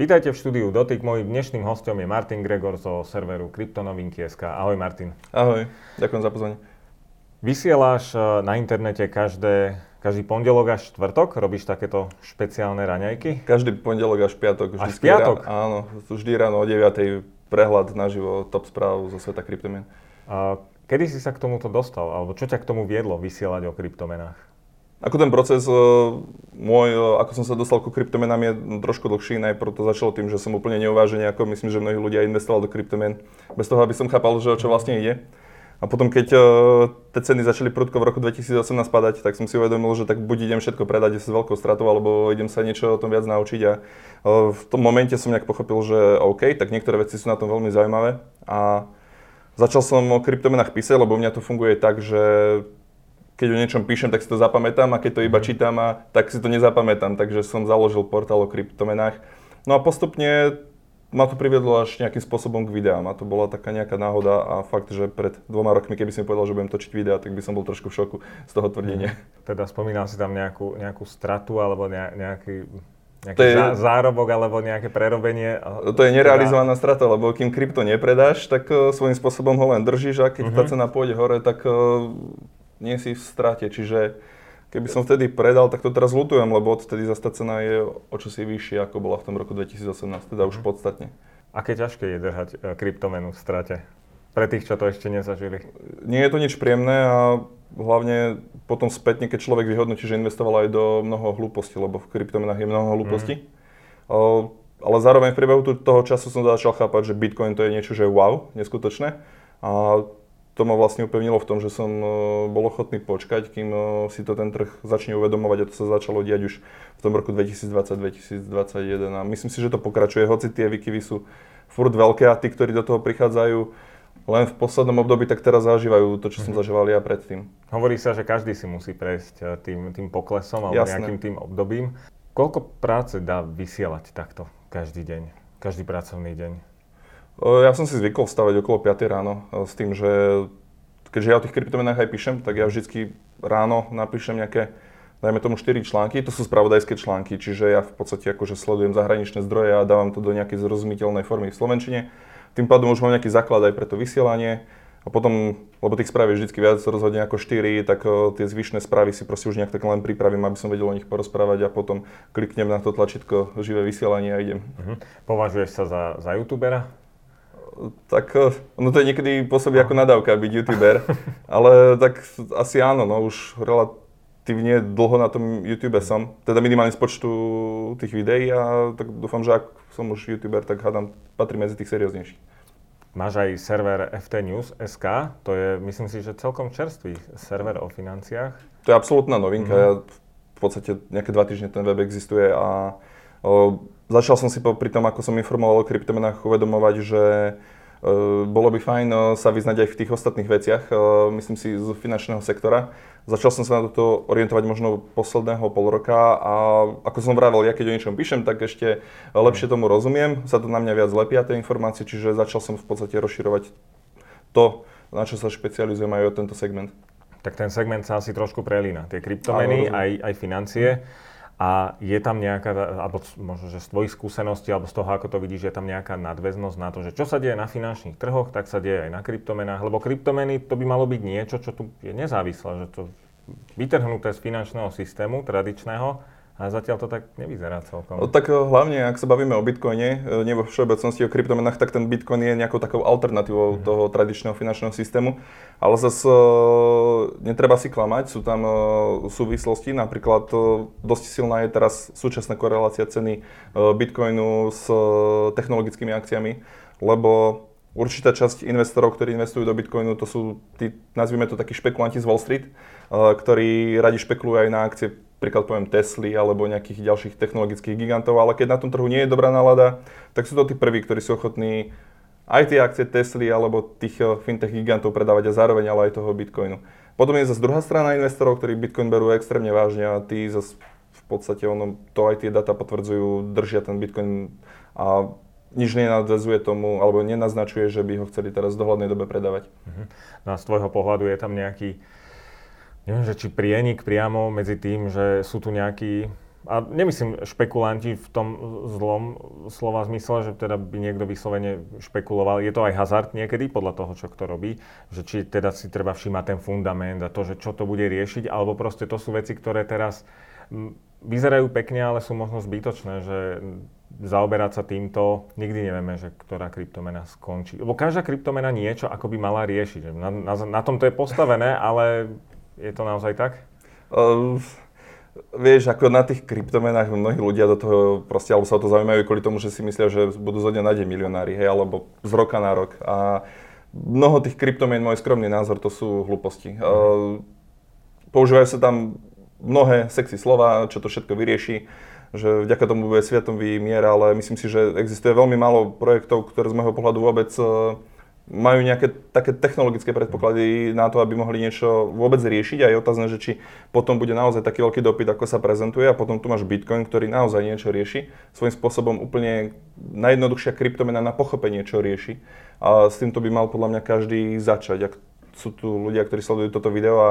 Vítajte v štúdiu Dotyk. Mojím dnešným hostom je Martin Gregor zo serveru Kryptonovinky.sk. Ahoj Martin. Ahoj, ďakujem za pozvanie. Vysielaš eh, na internete každé, každý pondelok až štvrtok? Robíš takéto špeciálne raňajky? Každý pondelok až piatok. Až piatok? Rá, áno, vždy ráno o 9. prehľad naživo top správ zo sveta kryptomien. A kedy si sa k tomuto dostal? Alebo čo ťa k tomu viedlo vysielať o kryptomenách? Ako ten proces uh, môj, uh, ako som sa dostal ku kryptomenám je trošku dlhší. Najprv to začalo tým, že som úplne neuvážený, ako myslím, že mnohí ľudia investovali do kryptomen, bez toho, aby som chápal, že o čo vlastne ide. A potom, keď tie ceny začali prudko v roku 2018 padať, tak som si uvedomil, že tak buď idem všetko predať s veľkou stratou, alebo idem sa niečo o tom viac naučiť. A uh, v tom momente som nejak pochopil, že OK, tak niektoré veci sú na tom veľmi zaujímavé. A začal som o kryptomenách písať, lebo u mňa to funguje tak, že keď o niečom píšem, tak si to zapamätám a keď to iba mhm. čítam, a, tak si to nezapamätám. Takže som založil portál o kryptomenách. No a postupne ma to priviedlo až nejakým spôsobom k videám a to bola taká nejaká náhoda a fakt, že pred dvoma rokmi, keby si mi povedal, že budem točiť videá, tak by som bol trošku v šoku z toho tvrdenia. Mm. Teda spomínal si tam nejakú, nejakú stratu alebo nejaký, nejaký je, zárobok alebo nejaké prerobenie? To je nerealizovaná strata, lebo kým krypto nepredáš, tak uh, svojím spôsobom ho len držíš a keď uh-huh. tá cena pôjde hore, tak uh, nie si v strate. Čiže keby som vtedy predal, tak to teraz lutujem, lebo odtedy zase tá cena je o čosi vyššia, ako bola v tom roku 2018, teda už mhm. podstatne. Aké ťažké je držať e, kryptomenu v strate? Pre tých, čo to ešte nezažili. Nie je to nič príjemné a hlavne potom spätne, keď človek vyhodnotí, že investoval aj do mnoho hlúpostí, lebo v kryptomenách je mnoho hlúpostí. Mm. Ale zároveň v priebehu toho času som začal chápať, že Bitcoin to je niečo, že wow, neskutočné. A to ma vlastne upevnilo v tom, že som e, bol ochotný počkať, kým e, si to ten trh začne uvedomovať a to sa začalo diať už v tom roku 2020-2021 a myslím si, že to pokračuje, hoci tie výkyvy sú furt veľké a tí, ktorí do toho prichádzajú len v poslednom období, tak teraz zažívajú to, čo som mhm. zažíval ja predtým. Hovorí sa, že každý si musí prejsť e, tým, tým poklesom alebo Jasné. nejakým tým obdobím. Koľko práce dá vysielať takto každý deň, každý pracovný deň? Ja som si zvykol stavať okolo 5 ráno s tým, že keďže ja o tých kryptomenách aj píšem, tak ja vždycky ráno napíšem nejaké, dajme tomu 4 články, to sú spravodajské články, čiže ja v podstate akože sledujem zahraničné zdroje a dávam to do nejakej zrozumiteľnej formy v Slovenčine. Tým pádom už mám nejaký základ aj pre to vysielanie. A potom, lebo tých správ je vždy viac rozhodne ako 4, tak o, tie zvyšné správy si proste už nejak tak len pripravím, aby som vedel o nich porozprávať a potom kliknem na to tlačítko živé vysielanie a idem. Uh-huh. Považuješ sa za, za youtubera? Tak no to je niekedy pôsobí ako nadávka byť youtuber, ale tak asi áno, no už relatívne dlho na tom YouTube som, teda minimálne z počtu tých videí a tak dúfam, že ak som už youtuber, tak hádam, patrí medzi tých serióznejších. Máš aj server FT News SK, to je myslím si, že celkom čerstvý server o financiách. To je absolútna novinka, mm. ja v podstate nejaké dva týždne ten web existuje a o, Začal som si pri tom, ako som informoval o kryptomenách, uvedomovať, že e, bolo by fajn e, sa vyznať aj v tých ostatných veciach, e, myslím si, z finančného sektora. Začal som sa na toto orientovať možno posledného pol roka a ako som vravel, ja keď o niečom píšem, tak ešte lepšie tomu rozumiem, sa to na mňa viac lepia tie informácie, čiže začal som v podstate rozširovať to, na čo sa špecializujem aj o tento segment. Tak ten segment sa asi trošku prelína. Tie kryptomeny, aj, aj financie. Mm a je tam nejaká, alebo možno, že z tvojich skúseností, alebo z toho, ako to vidíš, je tam nejaká nadväznosť na to, že čo sa deje na finančných trhoch, tak sa deje aj na kryptomenách, lebo kryptomeny to by malo byť niečo, čo tu je nezávislé, že to vytrhnuté z finančného systému tradičného, a zatiaľ to tak nevyzerá celkom. No, tak eh, hlavne, ak sa bavíme o bitcoine, eh, nie vo všeobecnosti o kryptomenách, tak ten bitcoin je nejakou takou alternatívou mm. toho tradičného finančného systému. Ale zase netreba si klamať, sú tam uh, súvislosti. Napríklad dosť silná je teraz súčasná korelácia ceny bitcoinu s technologickými akciami, lebo určitá časť investorov, ktorí investujú do bitcoinu, to sú, tí, nazvime to takí špekulanti z Wall Street, ktorí radi špekulujú aj na akcie príklad poviem Tesly alebo nejakých ďalších technologických gigantov, ale keď na tom trhu nie je dobrá nálada, tak sú to tí prví, ktorí sú ochotní aj tie akcie Tesly alebo tých eh, fintech gigantov predávať a zároveň ale aj toho Bitcoinu. Potom je zase druhá strana investorov, ktorí Bitcoin berú extrémne vážne a tí zase v podstate ono, to aj tie data potvrdzujú, držia ten Bitcoin a nič nenadvezuje tomu, alebo nenaznačuje, že by ho chceli teraz v dohľadnej dobe predávať. Uh-huh. No a z tvojho pohľadu je tam nejaký neviem, že či prienik priamo medzi tým, že sú tu nejakí a nemyslím špekulanti v tom zlom slova zmysle, že teda by niekto vyslovene špekuloval. Je to aj hazard niekedy podľa toho, čo kto robí, že či teda si treba všímať ten fundament a to, že čo to bude riešiť, alebo proste to sú veci, ktoré teraz vyzerajú pekne, ale sú možno zbytočné, že zaoberať sa týmto, nikdy nevieme, že ktorá kryptomena skončí. Lebo každá kryptomena niečo ako by mala riešiť. Na, na, na tom to je postavené, ale je to naozaj tak? Uh, vieš, ako na tých kryptomenách mnohí ľudia do toho proste, alebo sa o to zaujímajú kvôli tomu, že si myslia, že budú zo dňa na deň milionári, hej, alebo z roka na rok. A mnoho tých kryptomien, môj skromný názor, to sú hlúposti. Uh, používajú sa tam mnohé sexy slova, čo to všetko vyrieši, že vďaka tomu bude svetový mier, ale myslím si, že existuje veľmi málo projektov, ktoré z môjho pohľadu vôbec majú nejaké také technologické predpoklady na to, aby mohli niečo vôbec riešiť a je otázne, že či potom bude naozaj taký veľký dopyt, ako sa prezentuje a potom tu máš Bitcoin, ktorý naozaj niečo rieši. Svojím spôsobom úplne najjednoduchšia kryptomena na pochopenie, čo rieši. A s týmto by mal podľa mňa každý začať. Ak sú tu ľudia, ktorí sledujú toto video a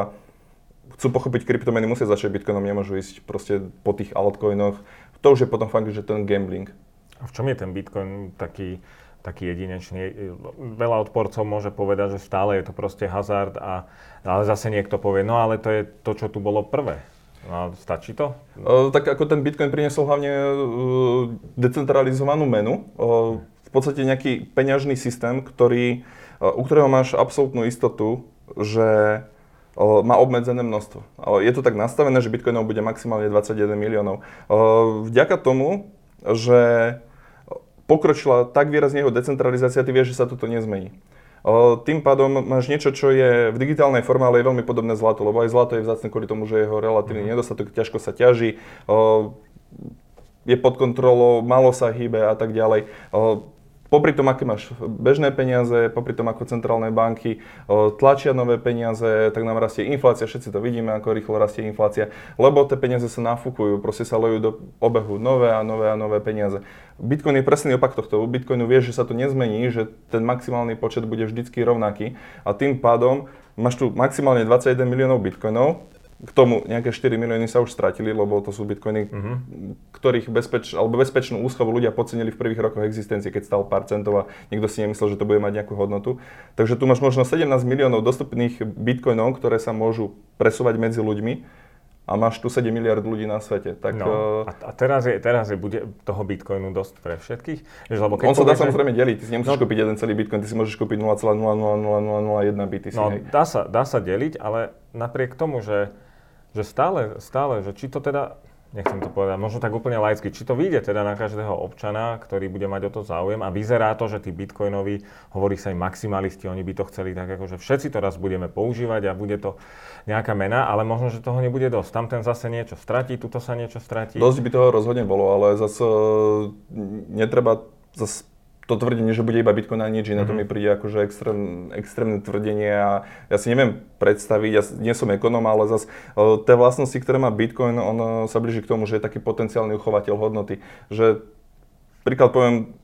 chcú pochopiť kryptomeny, musia začať Bitcoinom, nemôžu ísť proste po tých altcoinoch. To už je potom fakt, že ten gambling. A v čom je ten Bitcoin taký taký jedinečný. Veľa odporcov môže povedať, že stále je to proste hazard, a, ale zase niekto povie, no ale to je to, čo tu bolo prvé. No, stačí to? Uh, tak ako ten Bitcoin priniesol hlavne uh, decentralizovanú menu, uh, v podstate nejaký peňažný systém, ktorý, uh, u ktorého máš absolútnu istotu, že má obmedzené množstvo. Je to tak nastavené, že Bitcoinov bude maximálne 21 miliónov. Vďaka tomu, že pokročila tak výrazne jeho decentralizácia, ty vieš, že sa toto nezmení. Tým pádom máš niečo, čo je v digitálnej forme, ale je veľmi podobné zlato, lebo aj zlato je vzácne kvôli tomu, že jeho relatívny mm. nedostatok, ťažko sa ťaží, je pod kontrolou, malo sa hýbe a tak ďalej popri tom, aké máš bežné peniaze, popri tom, ako centrálne banky tlačia nové peniaze, tak nám rastie inflácia, všetci to vidíme, ako rýchlo rastie inflácia, lebo tie peniaze sa nafúkujú, proste sa lejú do obehu nové a nové a nové peniaze. Bitcoin je presný opak tohto. U Bitcoinu vieš, že sa to nezmení, že ten maximálny počet bude vždycky rovnaký a tým pádom máš tu maximálne 21 miliónov bitcoinov, k tomu nejaké 4 milióny sa už stratili, lebo to sú bitcoiny, uh-huh. ktorých bezpeč, alebo bezpečnú úschovu ľudia podcenili v prvých rokoch existencie, keď stal pár centov a nikto si nemyslel, že to bude mať nejakú hodnotu. Takže tu máš možno 17 miliónov dostupných bitcoinov, ktoré sa môžu presúvať medzi ľuďmi a máš tu 7 miliard ľudí na svete. Tak, no, a, a teraz, je, teraz je, bude toho bitcoinu dosť pre všetkých? lebo keď On sa dá samozrejme deliť, ty si nemusíš no, kúpiť jeden celý bitcoin, ty si môžeš kúpiť 0,00001 BTC. No, dá sa, dá sa deliť, ale napriek tomu, že že stále, stále, že či to teda, nechcem to povedať, možno tak úplne laicky, či to vyjde teda na každého občana, ktorý bude mať o to záujem a vyzerá to, že tí bitcoinoví, hovorí sa im maximalisti, oni by to chceli tak ako, že všetci to raz budeme používať a bude to nejaká mena, ale možno, že toho nebude dosť. Tam ten zase niečo stratí, tuto sa niečo stratí. Dosť by toho rozhodne bolo, ale zase netreba zase to tvrdenie, že bude iba Bitcoin a nič iné, mm-hmm. to mi mhm. príde akože extrém, extrémne tvrdenie a ja si neviem predstaviť, ja nie som ekonom, ale zase tie vlastnosti, ktoré má Bitcoin, on e, sa blíži k tomu, že je taký potenciálny uchovateľ hodnoty. Že príklad poviem,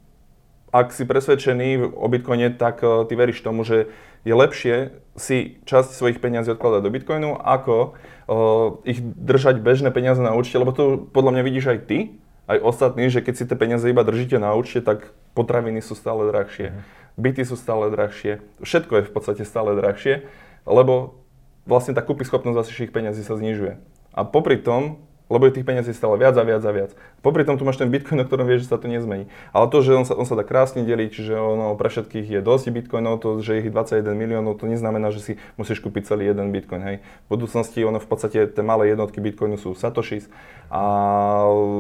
ak si presvedčený o Bitcoine, tak e, ty veríš tomu, že je lepšie si časť svojich peniazí odkladať do Bitcoinu, ako uh, ich držať bežné peniaze na účte, lebo to podľa mňa vidíš aj ty, aj ostatní, že keď si tie peniaze iba držíte na účte, tak potraviny sú stále drahšie, mm. byty sú stále drahšie, všetko je v podstate stále drahšie, lebo vlastne tá kúpyschopnosť vašich peniazí sa znižuje. A popri tom lebo je tých peniazí stále viac a viac a viac. Popri tom tu máš ten bitcoin, o ktorom vieš, že sa to nezmení. Ale to, že on sa, on sa dá krásne deliť, čiže ono pre všetkých je dosť bitcoinov, to, že ich 21 miliónov, to neznamená, že si musíš kúpiť celý jeden bitcoin. Hej. V budúcnosti ono v podstate tie malé jednotky bitcoinu sú satoshis a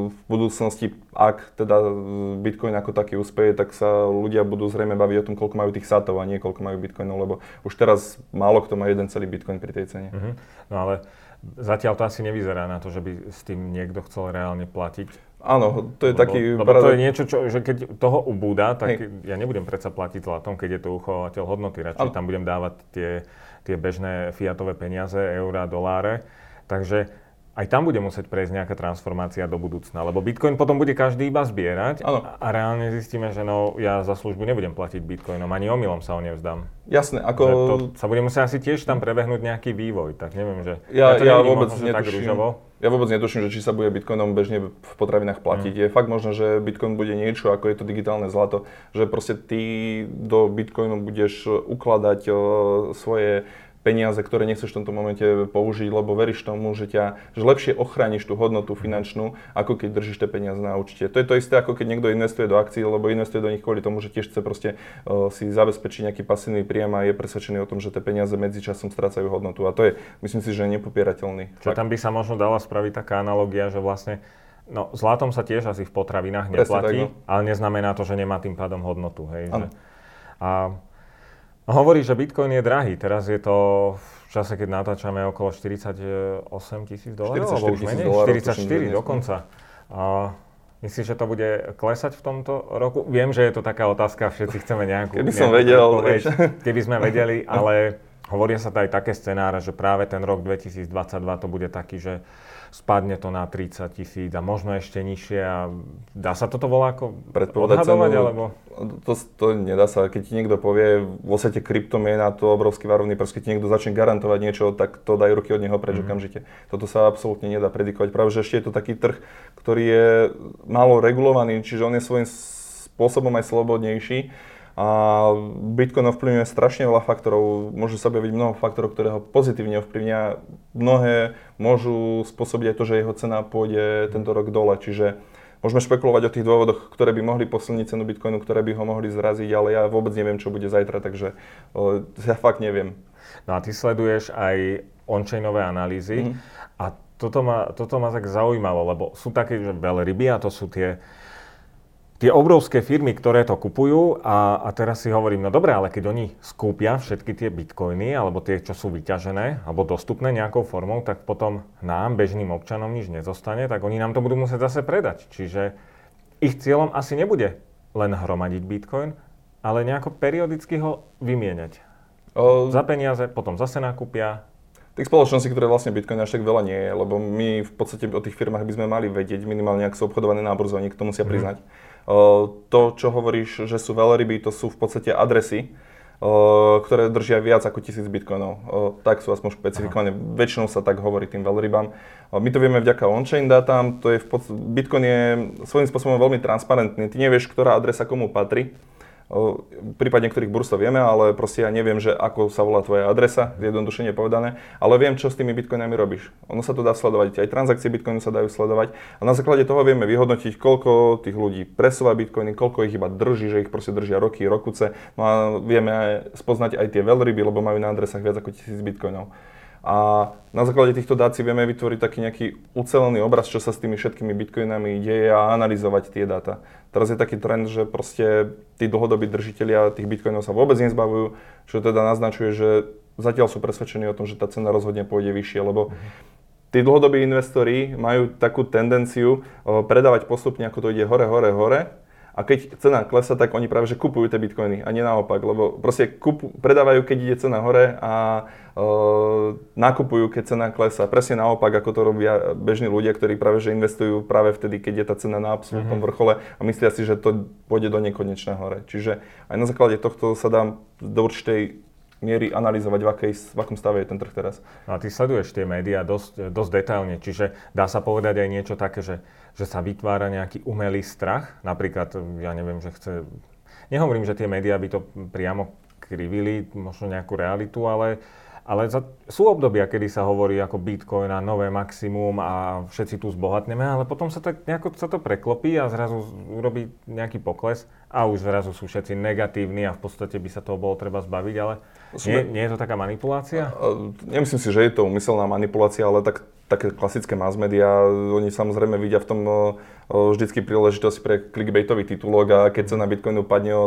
v budúcnosti, ak teda bitcoin ako taký uspeje, tak sa ľudia budú zrejme baviť o tom, koľko majú tých satov a nie koľko majú bitcoinov, lebo už teraz málo kto má jeden celý bitcoin pri tej cene. Uh-huh. No ale Zatiaľ to asi nevyzerá na to, že by s tým niekto chcel reálne platiť. Áno, to je lebo, taký... Lebo to je niečo, čo, že keď toho ubúda, tak Hej. ja nebudem predsa platiť zlatom, keď je to uchovateľ hodnoty. Radšej tam budem dávať tie, tie bežné fiatové peniaze, eurá, doláre. Takže aj tam bude musieť prejsť nejaká transformácia do budúcna, lebo Bitcoin potom bude každý iba zbierať ano. a reálne zistíme, že no, ja za službu nebudem platiť Bitcoinom, ani omylom sa ho nevzdám. Jasné, ako... to sa bude musieť asi tiež tam prebehnúť nejaký vývoj, tak neviem, že... Ja, ja, ja vôbec možno, netuším. Ja vôbec netuším, že či sa bude bitcoinom bežne v potravinách platiť. Mm. Je fakt možné, že bitcoin bude niečo, ako je to digitálne zlato, že proste ty do bitcoinu budeš ukladať uh, svoje peniaze, ktoré nechceš v tomto momente použiť, lebo veríš tomu, že, ťa, že lepšie ochrániš tú hodnotu finančnú, ako keď držíš tie peniaze na účte. To je to isté, ako keď niekto investuje do akcií, lebo investuje do nich kvôli tomu, že tiež chce proste uh, si zabezpečiť nejaký pasívny príjem a je presvedčený o tom, že tie peniaze medzičasom strácajú hodnotu. A to je, myslím si, že nepopierateľný. Čiže tam by sa možno dala spraviť taká analogia, že vlastne No, zlatom sa tiež asi v potravinách neplatí, tak, no. ale neznamená to, že nemá tým pádom hodnotu. Hej, že, a Hovorí, že Bitcoin je drahý. Teraz je to v čase, keď natáčame okolo 48 tisíc dolárov, alebo už menej? 44 dokonca. A myslíš, že to bude klesať v tomto roku? Viem, že je to taká otázka, všetci chceme nejakú... Keby som vedel. Odpoveď, keby sme vedeli, ale hovoria sa aj také scenáre, že práve ten rok 2022 to bude taký, že spadne to na 30 tisíc a možno ešte nižšie a dá sa toto voláko odhadovať, cenu, alebo? To, to nedá sa, keď ti niekto povie, vo svete na to obrovský varovný prst, keď ti niekto začne garantovať niečo, tak to daj ruky od neho preč mm. okamžite. Toto sa absolútne nedá predikovať. Práve, že ešte je to taký trh, ktorý je málo regulovaný, čiže on je svojím spôsobom aj slobodnejší a Bitcoin ovplyvňuje strašne veľa faktorov, môže sa objaviť mnoho faktorov, ktoré ho pozitívne ovplyvňa. Mnohé môžu spôsobiť aj to, že jeho cena pôjde tento rok dole, čiže môžeme špekulovať o tých dôvodoch, ktoré by mohli posilniť cenu Bitcoinu, ktoré by ho mohli zraziť, ale ja vôbec neviem, čo bude zajtra, takže o, ja fakt neviem. No a ty sleduješ aj on-chainové analýzy mm-hmm. a toto ma, toto ma tak zaujímalo, lebo sú také, že veľryby a to sú tie tie obrovské firmy, ktoré to kupujú a, a teraz si hovorím, no dobre, ale keď oni skúpia všetky tie bitcoiny alebo tie, čo sú vyťažené alebo dostupné nejakou formou, tak potom nám, bežným občanom, nič nezostane, tak oni nám to budú musieť zase predať. Čiže ich cieľom asi nebude len hromadiť bitcoin, ale nejako periodicky ho vymieňať. O... Za peniaze, potom zase nakúpia, Tých spoločností, ktoré vlastne Bitcoin až tak veľa nie je, lebo my v podstate o tých firmách by sme mali vedieť minimálne, ak sú obchodované na burze, oni to musia mhm. priznať. Mm. To, čo hovoríš, že sú veľryby, to sú v podstate adresy, ktoré držia viac ako tisíc bitcoinov. Tak sú aspoň špecifikované. Aha. Väčšinou sa tak hovorí tým veľrybám. My to vieme vďaka on-chain datám. To je v podstate, Bitcoin je svojím spôsobom veľmi transparentný. Ty nevieš, ktorá adresa komu patrí prípad niektorých burz to vieme, ale proste ja neviem, že ako sa volá tvoja adresa, zjednodušene povedané, ale viem, čo s tými bitcoinami robíš. Ono sa to dá sledovať, aj transakcie bitcoinu sa dajú sledovať a na základe toho vieme vyhodnotiť, koľko tých ľudí presúva bitcoiny, koľko ich iba drží, že ich proste držia roky, rokuce. No a vieme aj spoznať aj tie veľryby, lebo majú na adresách viac ako tisíc bitcoinov. A na základe týchto dát si vieme vytvoriť taký nejaký ucelený obraz, čo sa s tými všetkými bitcoinami deje a analyzovať tie dáta. Teraz je taký trend, že proste tí dlhodobí držiteľia tých bitcoinov sa vôbec nezbavujú, čo teda naznačuje, že zatiaľ sú presvedčení o tom, že tá cena rozhodne pôjde vyššie, lebo tí dlhodobí investori majú takú tendenciu predávať postupne, ako to ide hore, hore, hore a keď cena klesa, tak oni práve že kupujú tie bitcoiny a nie naopak, lebo proste kupu, predávajú, keď ide cena hore a uh, nakupujú, keď cena klesa. Presne naopak, ako to robia bežní ľudia, ktorí práve že investujú práve vtedy, keď je tá cena na absolútnom mm-hmm. vrchole a myslia si, že to pôjde do nekonečna hore. Čiže aj na základe tohto sa dá do určitej miery analyzovať, v, akej, v akom stave je ten trh teraz. No a ty sleduješ tie médiá dosť, dosť detailne, čiže dá sa povedať aj niečo také, že že sa vytvára nejaký umelý strach. Napríklad, ja neviem, že chce... Nehovorím, že tie médiá by to priamo krivili, možno nejakú realitu, ale, ale za, sú obdobia, kedy sa hovorí ako Bitcoin a nové maximum a všetci tu zbohatneme, ale potom sa to, nejako sa to preklopí a zrazu urobí nejaký pokles a už zrazu sú všetci negatívni a v podstate by sa toho bolo treba zbaviť, ale nie, nie je to taká manipulácia? Nemyslím si, že je to umyselná manipulácia, ale tak také klasické mass media, oni samozrejme vidia v tom vždycky príležitosť pre clickbaitový titulok a keď cena Bitcoinu padne o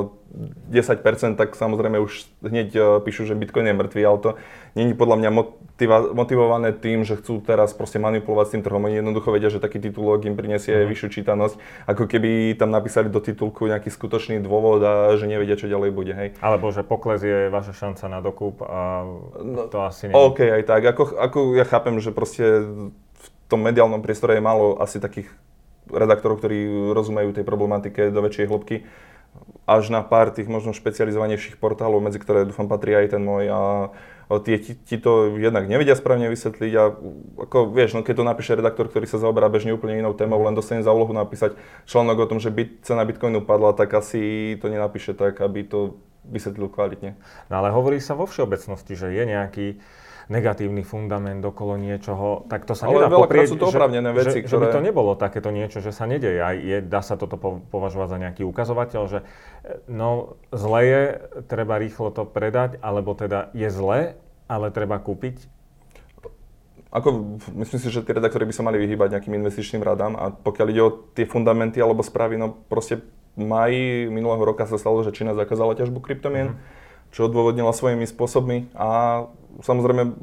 10%, tak samozrejme už hneď píšu, že Bitcoin je mŕtvý, ale to není podľa mňa motiva- motivované tým, že chcú teraz proste manipulovať s tým trhom. Oni jednoducho vedia, že taký titulok im prinesie mm. vyššiu čítanosť, ako keby tam napísali do titulku nejaký skutočný dôvod a že nevedia, čo ďalej bude. Hej. Alebo že pokles je vaša šanca na dokup a no, to asi nie. OK, aj tak. Ako, ako ja chápem, že proste v tom mediálnom priestore je málo asi takých redaktorov, ktorí rozumejú tej problematike do väčšej hĺbky. až na pár tých možno špecializovanejších portálov, medzi ktoré dúfam patrí aj ten môj a tie ti, ti to jednak nevedia správne vysvetliť a ako vieš, no keď to napíše redaktor, ktorý sa zaoberá bežne úplne inou témou, len dostane za úlohu napísať článok o tom, že byt, cena Bitcoinu padla, tak asi to nenapíše tak, aby to vysvetlil kvalitne. No ale hovorí sa vo všeobecnosti, že je nejaký negatívny fundament okolo niečoho, tak to sa Ale nedá poprieť, sú to opravnené veci, že, ktoré... že by to nebolo takéto niečo, že sa nedeje. Aj je, dá sa toto považovať za nejaký ukazovateľ, že e, no zle je, treba rýchlo to predať, alebo teda je zle, ale treba kúpiť? Ako, myslím si, že tí redaktori by sa mali vyhýbať nejakým investičným radám a pokiaľ ide o tie fundamenty alebo správy, no proste maj minulého roka sa stalo, že Čína zakázala ťažbu kryptomien, mm. čo odôvodnila svojimi spôsobmi a samozrejme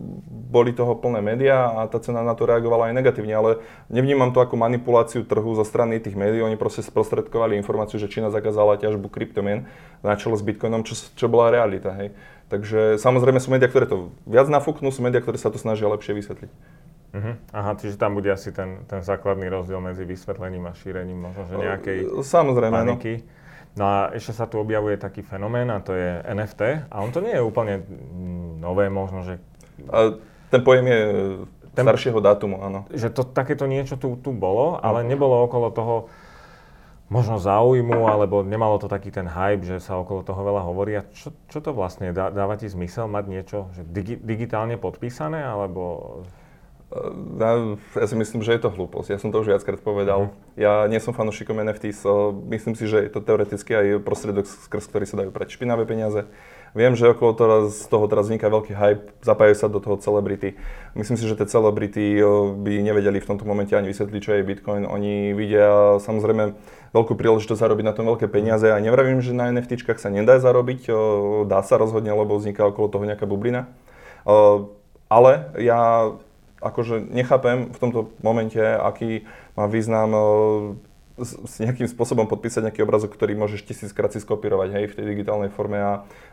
boli toho plné médiá a tá cena na to reagovala aj negatívne, ale nevnímam to ako manipuláciu trhu zo strany tých médií. Oni proste sprostredkovali informáciu, že Čína zakázala ťažbu kryptomien na čele s Bitcoinom, čo, čo bola realita. Hej. Takže samozrejme sú médiá, ktoré to viac nafúknú, sú médiá, ktoré sa to snažia lepšie vysvetliť. Uh-huh. Aha, čiže tam bude asi ten, ten základný rozdiel medzi vysvetlením a šírením možno, že nejakej Samozrejme, no. paniky. No. No a ešte sa tu objavuje taký fenomén a to je NFT. A on to nie je úplne nové možno, že... A ten pojem je ten, staršieho dátumu, áno. Že to, takéto niečo tu, tu bolo, ale nebolo okolo toho možno záujmu, alebo nemalo to taký ten hype, že sa okolo toho veľa hovorí. A čo, čo to vlastne dá, dáva ti zmysel mať niečo že digi, digitálne podpísané, alebo ja, ja si myslím, že je to hlúposť. Ja som to už viackrát povedal. Mm-hmm. Ja nie som fanúšikom NFT, so myslím si, že je to teoreticky aj prostredok, skrz ktorý sa dajú prať špinavé peniaze. Viem, že okolo toho, z toho teraz vzniká veľký hype, zapájajú sa do toho celebrity. Myslím si, že tie celebrity by nevedeli v tomto momente ani vysvetliť, čo je Bitcoin. Oni vidia samozrejme veľkú príležitosť zarobiť na tom veľké peniaze a nevravím, že na NFTčkách sa nedá zarobiť, dá sa rozhodne, lebo vzniká okolo toho nejaká bublina. Ale ja akože nechápem v tomto momente, aký má význam e, s nejakým spôsobom podpísať nejaký obrazok, ktorý môžeš tisíckrát si skopírovať hej, v tej digitálnej forme a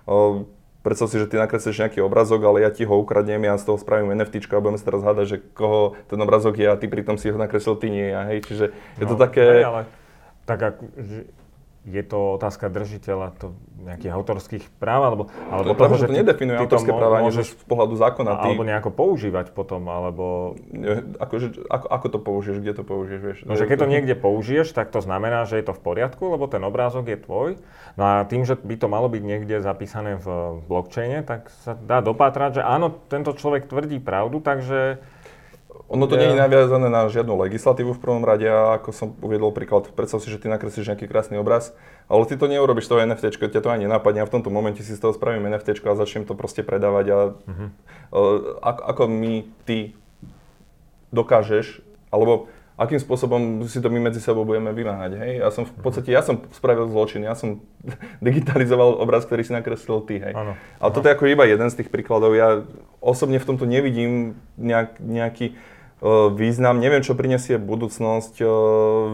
o, e, predstav si, že ty nakreslíš nejaký obrazok, ale ja ti ho ukradnem, ja z toho spravím NFT a budeme sa teraz hádať, že koho ten obrazok je a ty pritom si ho nakreslil ty nie hej, čiže je no, to také... Hej, ale tak ak, je to otázka držiteľa to nejakých autorských práv, alebo, alebo to, toho, že to nedefinuje autorské práva môžeš z pohľadu zákona. Ty... Alebo nejako používať potom, alebo... Akože, ako, ako to použiješ, kde to použiješ, vieš? No, že keď to niekde použiješ, tak to znamená, že je to v poriadku, lebo ten obrázok je tvoj. No a tým, že by to malo byť niekde zapísané v blockchaine, tak sa dá dopátrať, že áno, tento človek tvrdí pravdu, takže ono to ja. nie je naviazané na žiadnu legislatívu v prvom rade a ako som uviedol príklad, predstav si, že ty nakreslíš nejaký krásny obraz, ale ty to neurobiš toho NFT, ťa to ani napadne a v tomto momente si z toho spravím NFT a začnem to proste predávať a uh, ako, ako my ty dokážeš, alebo akým spôsobom si to my medzi sebou budeme vymáhať. Hej? Ja som v podstate, ja som spravil zločin, ja som digitalizoval obraz, ktorý si nakreslil ty. Hej? Ano. Ale toto je ako iba jeden z tých príkladov. Ja osobne v tomto nevidím nejak, nejaký význam. Neviem, čo prinesie budúcnosť.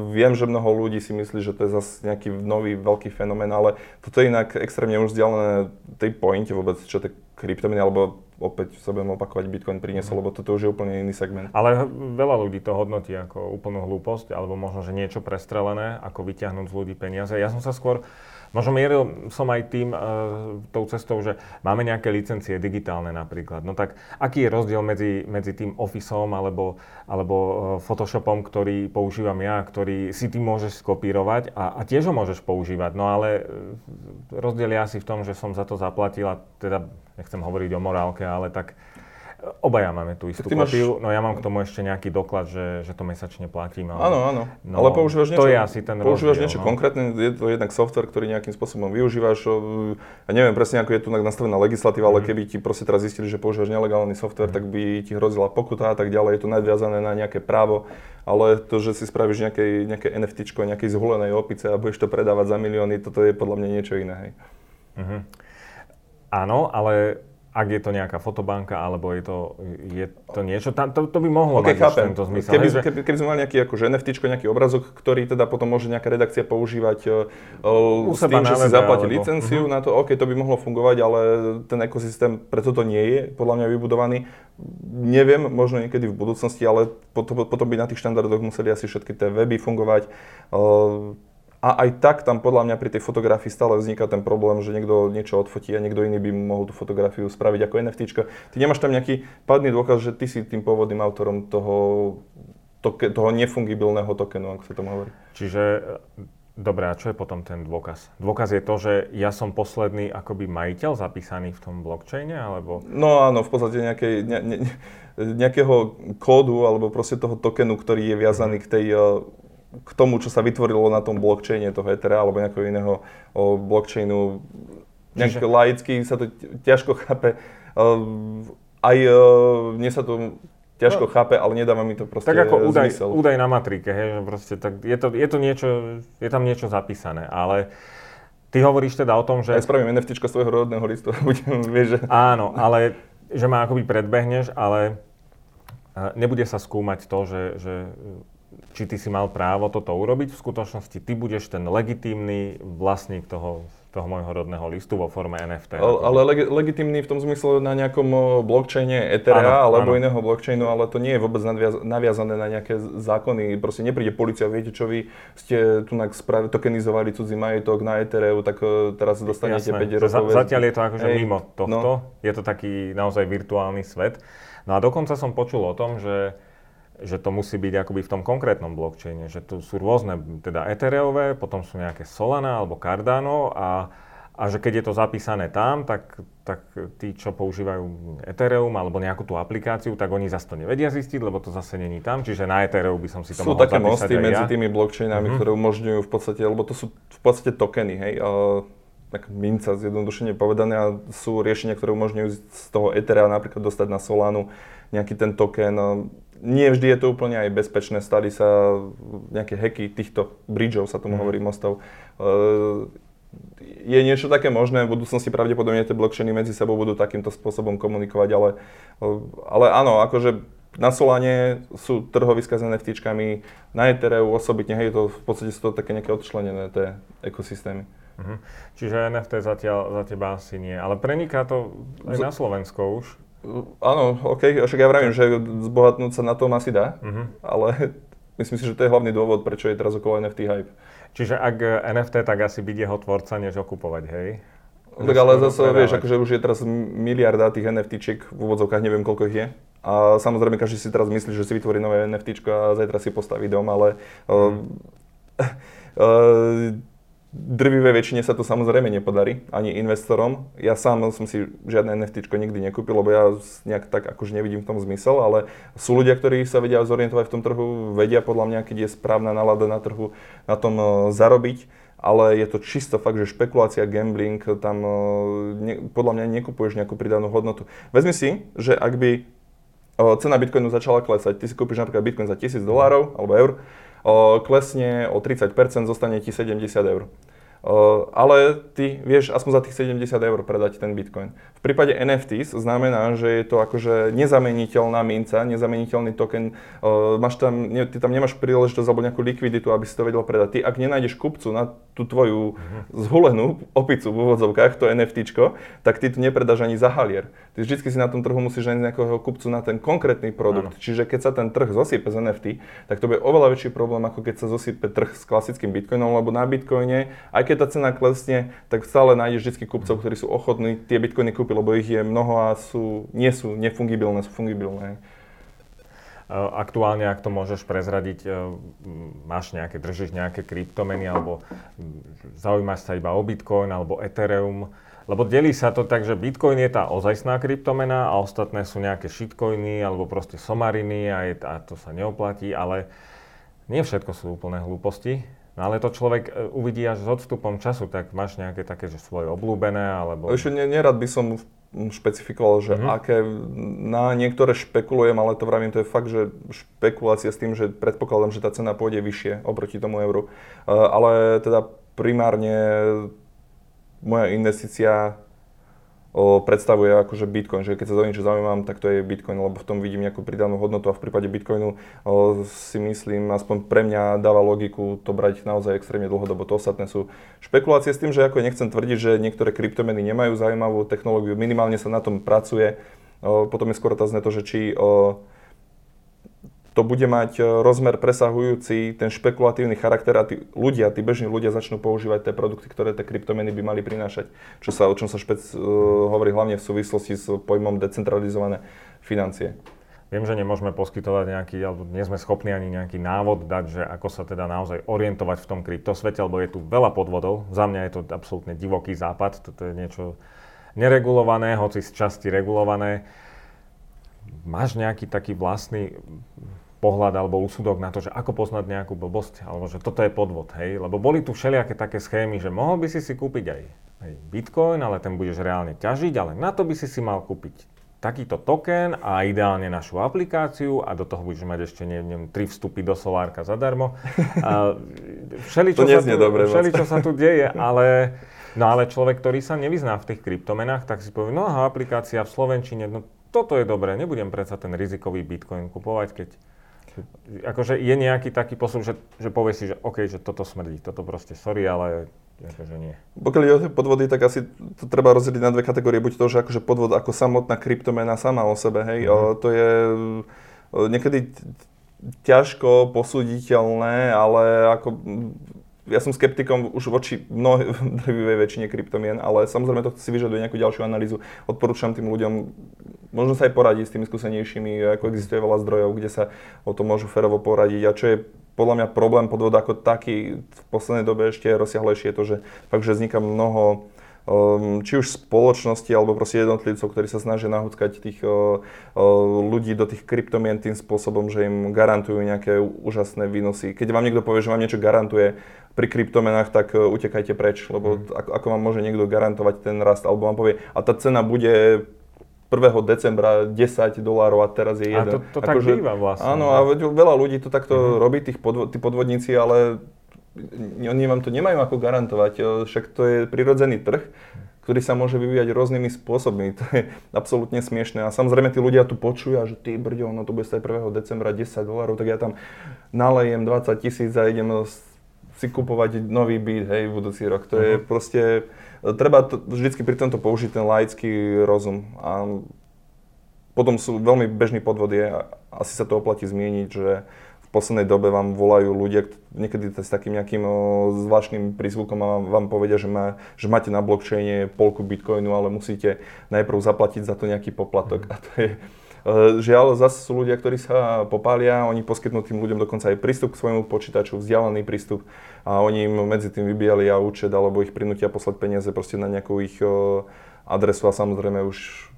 Viem, že mnoho ľudí si myslí, že to je zase nejaký nový veľký fenomén, ale toto je inak extrémne už vzdialené tej pointe vôbec, čo tie kryptomeny alebo opäť sa budem opakovať, Bitcoin priniesol, lebo toto už je úplne iný segment. Ale veľa ľudí to hodnotí ako úplnú hlúposť, alebo možno, že niečo prestrelené, ako vyťahnuť z ľudí peniaze. Ja som sa skôr Možno mieril som aj tým, uh, tou cestou, že máme nejaké licencie digitálne napríklad. No tak aký je rozdiel medzi, medzi tým Officeom alebo, alebo uh, Photoshopom, ktorý používam ja, ktorý si ty môžeš skopírovať a, a tiež ho môžeš používať. No ale uh, rozdiel je asi v tom, že som za to zaplatil a teda nechcem hovoriť o morálke, ale tak Obaja máme tú istú máš... kopiu, no ja mám k tomu ešte nejaký doklad, že, že to mesačne platím. Ale, áno, áno, no, ale používaš niečo, to je asi ten používaš rozdiel, niečo no. konkrétne, je to jednak software, ktorý nejakým spôsobom využívaš. Ja neviem presne, ako je tu nastavená legislatíva, mm. ale mhm. keby ti proste teraz zistili, že používaš nelegálny software, mm. tak by ti hrozila pokuta a tak ďalej. Je to nadviazané na nejaké právo, ale to, že si spravíš nejaké, nejaké NFT, nejakej zhulenej opice a budeš to predávať za milióny, toto je podľa mňa niečo iné. Hej. Mm-hmm. Áno, ale ak je to nejaká fotobanka, alebo je to, je to niečo, tam, to, to by mohlo okay, mať tento zmysel. Keby, že... keby, keby sme mali nejaký akože NFT, nejaký obrazok, ktorý teda potom môže nejaká redakcia používať uh, s tým, že si zaplatí alebo... licenciu uh-huh. na to, OK, to by mohlo fungovať, ale ten ekosystém preto to nie je podľa mňa vybudovaný. Neviem, možno niekedy v budúcnosti, ale potom, potom by na tých štandardoch museli asi všetky tie weby fungovať. Uh, A aj tak tam podľa mňa pri tej fotografii stále vzniká ten problém, že niekto niečo odfotí a niekto iný by mohol tú fotografiu spraviť ako NFT. Ty nemáš tam nejaký padný dôkaz, že ty si tým pôvodným autorom toho, toke, toho nefungibilného tokenu, ako sa tomu hovorí. Čiže Dobre, a čo je potom ten dôkaz? Dôkaz je to, že ja som posledný akoby majiteľ zapísaný v tom blockchaine, alebo... No áno, v podstate nejakej, ne, ne, nejakého kódu, alebo proste toho tokenu, ktorý je viazaný k tej k tomu, čo sa vytvorilo na tom blockchaine toho Ethera alebo nejakého iného o, blockchainu. Nejak Čiže... laicky sa to ťažko chápe. Aj mne sa to ťažko no, chápe, ale nedáva mi to proste Tak ako údaj, zmysel. údaj na matrike, hej, že proste tak je, to, je to niečo, je tam niečo zapísané, ale ty hovoríš teda o tom, že... Ja spravím NFT svojho rodného listu a budem, vieš, že... Áno, ale že ma akoby predbehneš, ale nebude sa skúmať to, že, že či ty si mal právo toto urobiť. V skutočnosti ty budeš ten legitímny vlastník toho, toho môjho rodného listu vo forme NFT. Ale, ale leg, legitimný v tom zmysle na nejakom blockchaine Ethera áno, alebo áno. iného blockchainu, ale to nie je vôbec nadviaz, naviazané na nejaké zákony. Proste nepríde policia, viete čo vy ste tu spravi, tokenizovali cudzí majetok na Ethereu, tak teraz dostanete Jasné, 5 rokov. Zatiaľ je to akože Ej, mimo tohto. No. Je to taký naozaj virtuálny svet. No a dokonca som počul o tom, že že to musí byť akoby v tom konkrétnom blockchaine, že tu sú rôzne, teda Ethereové, potom sú nejaké Solana alebo Cardano a, a že keď je to zapísané tam, tak, tak tí, čo používajú Ethereum alebo nejakú tú aplikáciu, tak oni zase to nevedia zistiť, lebo to zase není tam, čiže na Ethereum by som si to sú mohol také mosty medzi ja. tými blockchainami, mm-hmm. ktoré umožňujú v podstate, lebo to sú v podstate tokeny, hej, uh, tak minca zjednodušene povedané a sú riešenia, ktoré umožňujú z toho Ethera napríklad dostať na Solanu nejaký ten token nie vždy je to úplne aj bezpečné, stali sa nejaké hacky týchto bridgeov, sa tomu mm. hovorí mostov. Uh, je niečo také možné, v budúcnosti pravdepodobne tie blockchainy medzi sebou budú takýmto spôsobom komunikovať, ale, ale áno, akože na Solane sú trhoviska s nft na Ethereu osobitne, hej, to v podstate sú to také nejaké odčlenené tie ekosystémy. Uh-huh. Čiže NFT zatiaľ za teba asi nie, ale preniká to aj na Slovensko už? Áno, OK, však ja vravím, že zbohatnúť sa na tom asi dá, uh-huh. ale myslím si, že to je hlavný dôvod, prečo je teraz okolo NFT hype. Čiže ak NFT, tak asi byť jeho tvorca, než okupovať, hej? Tak ale zase vieš, akože už je teraz miliarda tých NFTčiek, v úvodzovkách neviem koľko ich je. A samozrejme každý si teraz myslí, že si vytvorí nové NFTčko a zajtra si postaví dom, ale uh, uh, drvivé väčšine sa to samozrejme nepodarí, ani investorom. Ja sám som si žiadne NFT nikdy nekúpil, lebo ja nejak tak akože nevidím v tom zmysel, ale sú ľudia, ktorí sa vedia zorientovať v tom trhu, vedia podľa mňa, keď je správna nálada na trhu na tom e, zarobiť, ale je to čisto fakt, že špekulácia, gambling, tam e, ne, podľa mňa nekupuješ nejakú pridanú hodnotu. Vezmi si, že ak by e, cena Bitcoinu začala klesať, ty si kúpiš napríklad Bitcoin za 1000 dolárov alebo eur, klesne o 30%, zostane ti 70 eur. Ale ty vieš aspoň za tých 70 eur predať ten bitcoin. V prípade NFTs znamená, že je to akože nezameniteľná minca, nezameniteľný token. Máš tam, ne, ty tam nemáš príležitosť alebo nejakú likviditu, aby si to vedel predať. Ty, ak nenájdeš kupcu na tú tvoju zhulenú opicu v úvodzovkách, to NFTčko, tak ty tu nepredáš ani za halier. Ty vždy si na tom trhu musíš nájsť nejakého kupcu na ten konkrétny produkt. Ano. Čiže keď sa ten trh zosype z NFT, tak to bude oveľa väčší problém, ako keď sa zosype trh s klasickým bitcoinom, lebo na bitcoine, aj keď tá cena klesne, tak stále nájdeš vždy kupcov, ktorí sú ochotní tie bitcoiny kúpiť, lebo ich je mnoho a sú, nie sú nefungibilné, sú fungibilné. Aktuálne, ak to môžeš prezradiť, máš nejaké, držíš nejaké kryptomeny alebo zaujímaš sa iba o Bitcoin alebo Ethereum, lebo delí sa to tak, že Bitcoin je tá ozajstná kryptomena a ostatné sú nejaké shitcoiny alebo proste somariny a, je, a to sa neoplatí, ale nie všetko sú úplné hlúposti. No ale to človek e, uvidí až s odstupom času, tak máš nejaké také, že svoje obľúbené, alebo... Ešte nerad by som špecifikoval, že mm-hmm. aké na niektoré špekulujem, ale to vravím, to je fakt, že špekulácia s tým, že predpokladám, že tá cena pôjde vyššie oproti tomu euru. Uh, ale teda primárne moja investícia predstavuje akože Bitcoin, že keď sa za niečo zaujímam, tak to je Bitcoin, lebo v tom vidím nejakú pridanú hodnotu a v prípade Bitcoinu si myslím, aspoň pre mňa dáva logiku to brať naozaj extrémne dlhodobo. To ostatné sú špekulácie s tým, že ako nechcem tvrdiť, že niektoré kryptomeny nemajú zaujímavú technológiu, minimálne sa na tom pracuje. Potom je skôr otázne to, že či to bude mať rozmer presahujúci ten špekulatívny charakter a tí ľudia, tí bežní ľudia začnú používať tie produkty, ktoré tie kryptomeny by mali prinášať, čo sa, o čom sa špec uh, hovorí hlavne v súvislosti s pojmom decentralizované financie. Viem, že nemôžeme poskytovať nejaký, alebo nie sme schopní ani nejaký návod dať, že ako sa teda naozaj orientovať v tom kryptosvete, lebo je tu veľa podvodov. Za mňa je to absolútne divoký západ, toto je niečo neregulované, hoci z časti regulované. Máš nejaký taký vlastný pohľad alebo úsudok na to, že ako poznať nejakú blbosť, alebo že toto je podvod, hej? Lebo boli tu všelijaké také schémy, že mohol by si si kúpiť aj, aj bitcoin, ale ten budeš reálne ťažiť, ale na to by si si mal kúpiť takýto token a ideálne našu aplikáciu a do toho budeš mať ešte, neviem, tri vstupy do Solárka zadarmo. A všeli, čo, sa tu, dobre, všeli, čo sa tu deje, ale, no ale človek, ktorý sa nevyzná v tých kryptomenách, tak si povie, no aha, aplikácia v Slovenčine, no toto je dobré, nebudem predsa ten rizikový Bitcoin kupovať, keď akože je nejaký taký posun, že, že povie si, že OK, že toto smrdí, toto proste sorry, ale akože nie. Pokiaľ ide o tie podvody, tak asi to treba rozdeliť na dve kategórie. Buď to, že akože podvod ako samotná kryptomena sama o sebe, hej, mm-hmm. to je niekedy ťažko posúditeľné, ale ako ja som skeptikom už voči mnohej drvivej väčšine kryptomien, ale samozrejme to si vyžaduje nejakú ďalšiu analýzu. Odporúčam tým ľuďom možno sa aj poradiť s tými skúsenejšími, ako existuje veľa zdrojov, kde sa o tom môžu ferovo poradiť. A čo je podľa mňa problém podvodu ako taký v poslednej dobe ešte rozsiahlejšie je to, že fakt, že vzniká mnoho um, či už spoločnosti alebo proste jednotlivcov, ktorí sa snažia nahúckať tých uh, uh, ľudí do tých kryptomien tým spôsobom, že im garantujú nejaké úžasné výnosy. Keď vám niekto povie, že vám niečo garantuje pri kryptomenách, tak uh, utekajte preč, lebo mm. ako, ako vám môže niekto garantovať ten rast, alebo vám povie, a tá cena bude 1. decembra 10 dolárov a teraz je 1. A to, to tak že, býva vlastne. Áno, a veľa ľudí to takto mm-hmm. robí, tých podvo- tí podvodníci, ale oni vám to nemajú ako garantovať. Však to je prirodzený trh, ktorý sa môže vyvíjať rôznymi spôsobmi. To je absolútne smiešné. A samozrejme tí ľudia tu počujú, že ty brďo, no to bude stať 1. decembra 10 dolárov, tak ja tam nalejem 20 tisíc a idem si kupovať nový byt, hej, v budúci rok. To uh-huh. je proste treba to, vždycky pri tomto použiť ten laický rozum. A potom sú veľmi bežný podvod je, asi sa to oplatí zmieniť, že v poslednej dobe vám volajú ľudia, niekedy s takým nejakým zvláštnym prízvukom a vám, povedia, že, má, že máte na blockchaine polku bitcoinu, ale musíte najprv zaplatiť za to nejaký poplatok. A to je, žiaľ, zase sú ľudia, ktorí sa popália, oni poskytnú tým ľuďom dokonca aj prístup k svojmu počítaču, vzdialený prístup a oni im medzi tým vybíjali a účet alebo ich prinútia poslať peniaze proste na nejakú ich e, adresu a samozrejme už,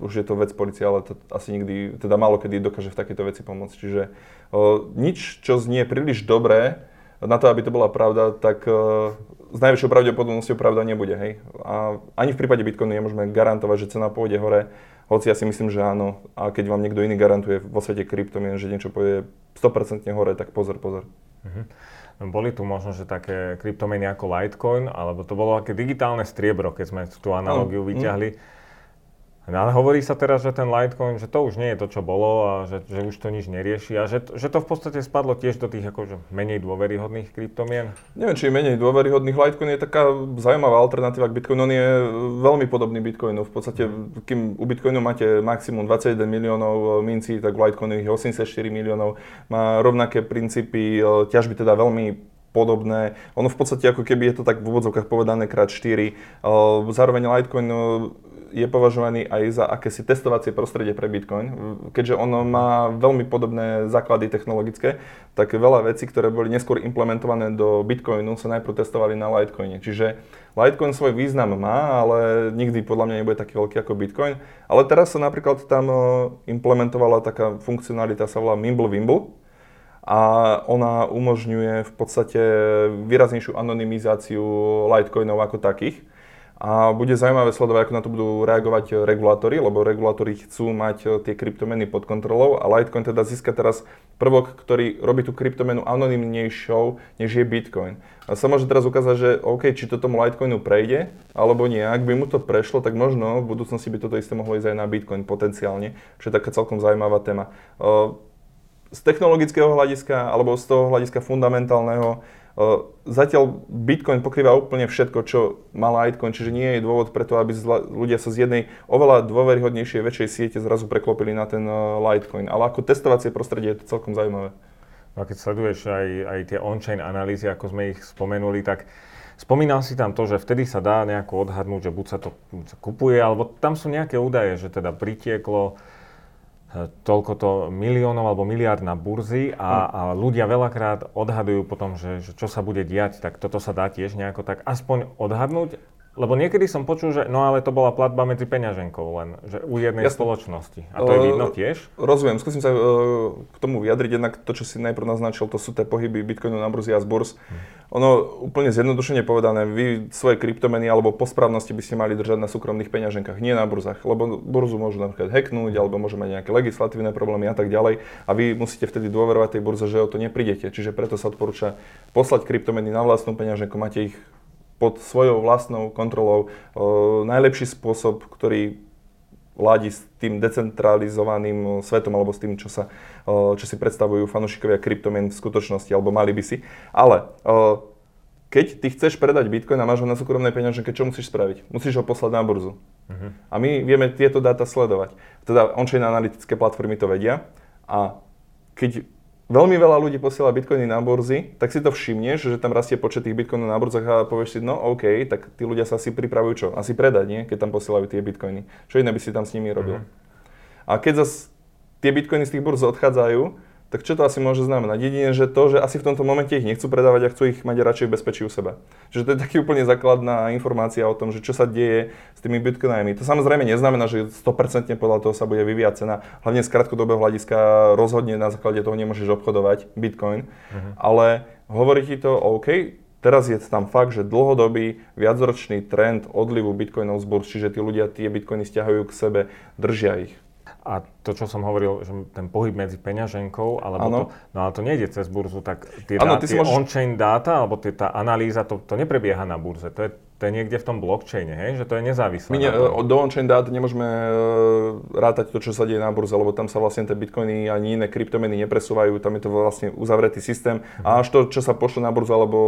už je to vec policie, ale to asi nikdy, teda málo kedy dokáže v takéto veci pomôcť. Čiže uh, nič, čo znie príliš dobré, na to, aby to bola pravda, tak uh, s najväčšou pravdepodobnosťou pravda nebude. Hej? A ani v prípade Bitcoinu nemôžeme garantovať, že cena pôjde hore hoci ja si myslím, že áno. A keď vám niekto iný garantuje vo svete kryptomien, že niečo pôjde 100% hore, tak pozor, pozor. Uh-huh. Boli tu možno, že také kryptomeny ako Litecoin, alebo to bolo také digitálne striebro, keď sme tú analogiu vyťahli. Uh-huh No ale hovorí sa teraz, že ten Litecoin, že to už nie je to, čo bolo a že, že už to nič nerieši a že, že to v podstate spadlo tiež do tých akože menej dôveryhodných kryptomien? Neviem, či menej dôveryhodných. Litecoin je taká zaujímavá alternatíva k Bitcoinu. On je veľmi podobný Bitcoinu. V podstate, kým u Bitcoinu máte maximum 21 miliónov e, mincí, tak v Litecoinu je 84 miliónov. Má rovnaké princípy, e, ťažby teda veľmi podobné. Ono v podstate ako keby je to tak v úvodzovkách povedané krát 4. E, zároveň Litecoin je považovaný aj za akési testovacie prostredie pre Bitcoin. Keďže ono má veľmi podobné základy technologické, tak veľa vecí, ktoré boli neskôr implementované do Bitcoinu, sa najprv testovali na Litecoine. Čiže Litecoin svoj význam má, ale nikdy podľa mňa nebude taký veľký ako Bitcoin. Ale teraz sa napríklad tam implementovala taká funkcionalita, sa volá Mimble a ona umožňuje v podstate výraznejšiu anonymizáciu Litecoinov ako takých. A bude zaujímavé sledovať, ako na to budú reagovať regulátory, lebo regulátory chcú mať eh, tie kryptomeny pod kontrolou a Litecoin teda získa teraz prvok, ktorý robí tú kryptomenu anonymnejšou, než je Bitcoin. A sa môže teraz ukázať, že OK, či to tomu Litecoinu prejde, alebo nie. Ak by mu to prešlo, tak možno v budúcnosti by toto isté mohlo ísť aj na Bitcoin potenciálne, čo je taká celkom zaujímavá téma. Eh, z technologického hľadiska alebo z toho hľadiska fundamentálneho Zatiaľ Bitcoin pokrýva úplne všetko, čo má Litecoin, čiže nie je dôvod preto, aby ľudia sa z jednej oveľa dôveryhodnejšej, väčšej siete zrazu preklopili na ten Litecoin. Ale ako testovacie prostredie je to celkom zaujímavé. A keď sleduješ aj, aj tie on-chain analýzy, ako sme ich spomenuli, tak spomínal si tam to, že vtedy sa dá nejako odhadnúť, že buď sa to kupuje, alebo tam sú nejaké údaje, že teda pritieklo toľko to miliónov alebo miliard na burzy a, hm. a ľudia veľakrát odhadujú potom, že, že čo sa bude diať, tak toto sa dá tiež nejako tak aspoň odhadnúť lebo niekedy som počul, že no ale to bola platba medzi peňaženkou len, že u jednej Jasne. spoločnosti. A to je vidno tiež? Rozumiem, skúsim sa uh, k tomu vyjadriť. Jednak to, čo si najprv naznačil, to sú tie pohyby Bitcoinu na burzi a z burz. Hmm. Ono úplne zjednodušene povedané, vy svoje kryptomeny alebo po správnosti by ste mali držať na súkromných peňaženkách, nie na burzách. Lebo burzu môžu napríklad hacknúť, alebo môžu mať nejaké legislatívne problémy a tak ďalej. A vy musíte vtedy dôverovať tej burze, že o to neprídete. Čiže preto sa odporúča poslať kryptomeny na vlastnú peňaženku, máte ich pod svojou vlastnou kontrolou. najlepší spôsob, ktorý ladí s tým decentralizovaným svetom alebo s tým, čo, sa, čo si predstavujú fanúšikovia kryptomien v skutočnosti, alebo mali by si. Ale keď ty chceš predať Bitcoin a máš ho na súkromnej peňaženke, čo musíš spraviť? Musíš ho poslať na burzu. Uh-huh. A my vieme tieto dáta sledovať. Teda on-chain analytické platformy to vedia a keď veľmi veľa ľudí posiela bitcoiny na burzy, tak si to všimneš, že tam rastie počet tých bitcoinov na burzach a povieš si, no OK, tak tí ľudia sa asi pripravujú čo? Asi predať, nie? Keď tam posielajú tie bitcoiny. Čo iné by si tam s nimi robil? Mm-hmm. A keď zase tie bitcoiny z tých burz odchádzajú, tak čo to asi môže znamenať? Jedine, že to, že asi v tomto momente ich nechcú predávať a chcú ich mať radšej v bezpečí u seba. Čiže to je taký úplne základná informácia o tom, že čo sa deje s tými bitcoinami. To samozrejme neznamená, že 100% podľa toho sa bude vyvíjať cena. Hlavne z krátkodobého hľadiska rozhodne na základe toho nemôžeš obchodovať bitcoin. Uh-huh. Ale hovorí ti to, OK, Teraz je tam fakt, že dlhodobý viacročný trend odlivu bitcoinov z burz, čiže tí ľudia tie bitcoiny stiahujú k sebe, držia ich. A to, čo som hovoril, že ten pohyb medzi peňaženkou, alebo to, no ale to nejde cez burzu, tak tie, ano, dá, tie môžeš... on-chain dáta, alebo tie, tá analýza, to, to neprebieha na burze. To je to je niekde v tom blockchaine, hej? že to je nezávislé. My ne, do on-chain dát nemôžeme e, rátať to, čo sa deje na burze, lebo tam sa vlastne tie bitcoiny ani iné kryptomeny nepresúvajú, tam je to vlastne uzavretý systém a až to, čo sa pošle na burzu alebo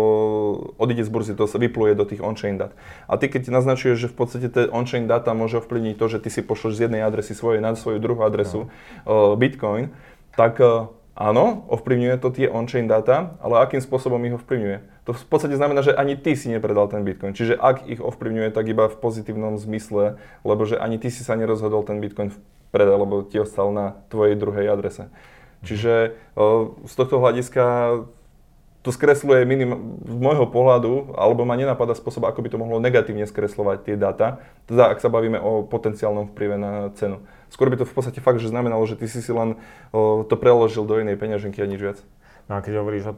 odíde z burzy, to sa vypluje do tých on-chain dát. A ty keď naznačuješ, že v podstate tie on-chain dáta môže ovplyvniť to, že ty si pošleš z jednej adresy svojej na svoju druhú adresu no. bitcoin, tak e, Áno, ovplyvňuje to tie on-chain data, ale akým spôsobom ich ovplyvňuje? To v podstate znamená, že ani ty si nepredal ten Bitcoin. Čiže ak ich ovplyvňuje, tak iba v pozitívnom zmysle, lebo že ani ty si sa nerozhodol ten Bitcoin predať, lebo ti ostal na tvojej druhej adrese. Čiže z tohto hľadiska to skresluje minim, z môjho pohľadu, alebo ma nenapadá spôsob, ako by to mohlo negatívne skreslovať tie dáta, teda ak sa bavíme o potenciálnom vplyve na cenu. Skôr by to v podstate fakt, že znamenalo, že ty si si len to preložil do inej peňaženky a nič viac. No a keď hovoríš o,